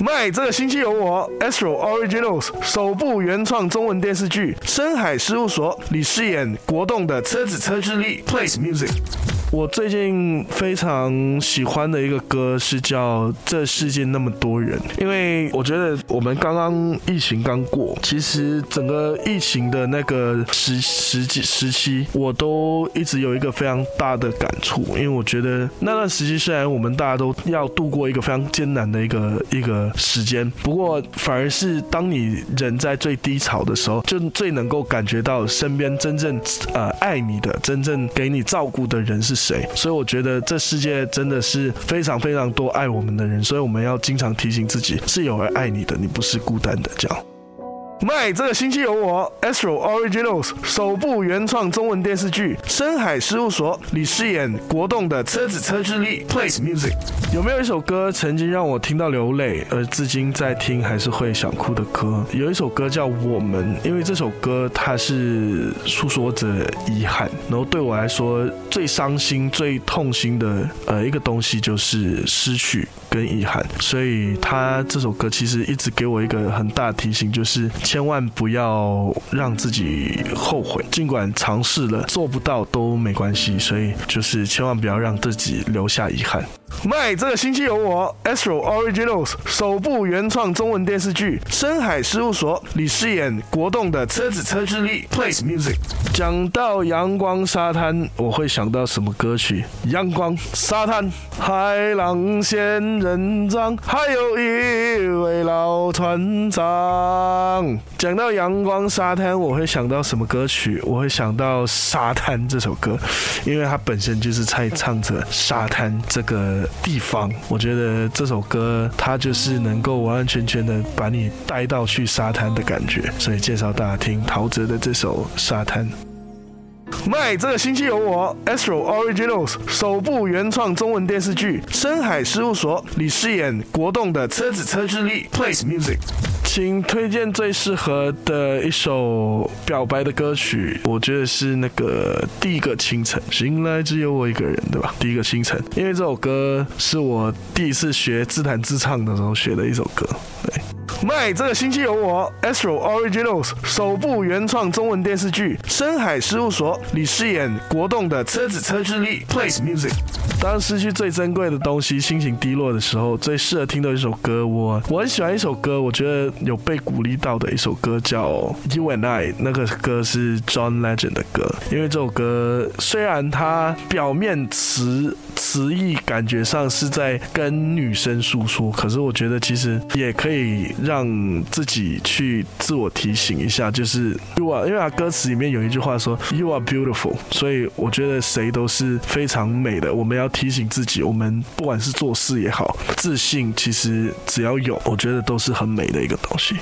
麦，这个星期有我 Astro Originals 首部原创中文电视剧《深海事务所》你饰演国栋的车子车之力 Plays Music。我最近非常喜欢的一个歌是叫《这世界那么多人》，因为我觉得我们刚刚疫情刚过，其实整个疫情的那个时时期时期，我都一直有一个非常大的感触，因为我觉得那段时期虽然我们大家都要度过一个非常艰难的一个一个时间，不过反而是当你人在最低潮的时候，就最能够感觉到身边真正呃爱你的、真正给你照顾的人是。谁？所以我觉得这世界真的是非常非常多爱我们的人，所以我们要经常提醒自己，是有人爱你的，你不是孤单的。这样。麦，这个星期有我 Astro Originals 首部原创中文电视剧《深海事务所》里饰演国栋的车子车之力 Plays Music。有没有一首歌曾经让我听到流泪，而至今在听还是会想哭的歌？有一首歌叫《我们》，因为这首歌它是诉说着遗憾，然后对我来说最伤心、最痛心的呃一个东西就是失去跟遗憾，所以他这首歌其实一直给我一个很大的提醒，就是。千万不要让自己后悔，尽管尝试了做不到都没关系，所以就是千万不要让自己留下遗憾。麦，这个星期有我 Astro Originals 首部原创中文电视剧《深海事务所》里饰演国栋的车子车之力 Plays Music。讲到阳光沙滩，我会想到什么歌曲？阳光沙滩，海浪人掌，还有一位老船长。讲到阳光沙滩，我会想到什么歌曲？我会想到《沙滩》这首歌，因为它本身就是在唱着沙滩这个。地方，我觉得这首歌它就是能够完完全全的把你带到去沙滩的感觉，所以介绍大家听陶喆的这首《沙滩》。麦，这个星期有我 Astro Originals 首部原创中文电视剧《深海事务所》里饰演国栋的车子车之力 Plays Music。请推荐最适合的一首表白的歌曲，我觉得是那个《第一个清晨》，醒来只有我一个人，对吧？第一个清晨，因为这首歌是我第一次学自弹自唱的时候学的一首歌，卖。这个星期有我 Astro Originals 首部原创中文电视剧《深海事务所》你饰演国栋的车子车之力 Plays Music。当失去最珍贵的东西，心情低落的时候，最适合听的一首歌，我我很喜欢一首歌，我觉得有被鼓励到的一首歌叫《You and I》，那个歌是 John Legend 的歌，因为这首歌虽然它表面词词意感觉上是在跟女生诉说，可是我觉得其实也可以。让自己去自我提醒一下，就是 you are，因为他歌词里面有一句话说 you are beautiful，所以我觉得谁都是非常美的。我们要提醒自己，我们不管是做事也好，自信其实只要有，我觉得都是很美的一个东西。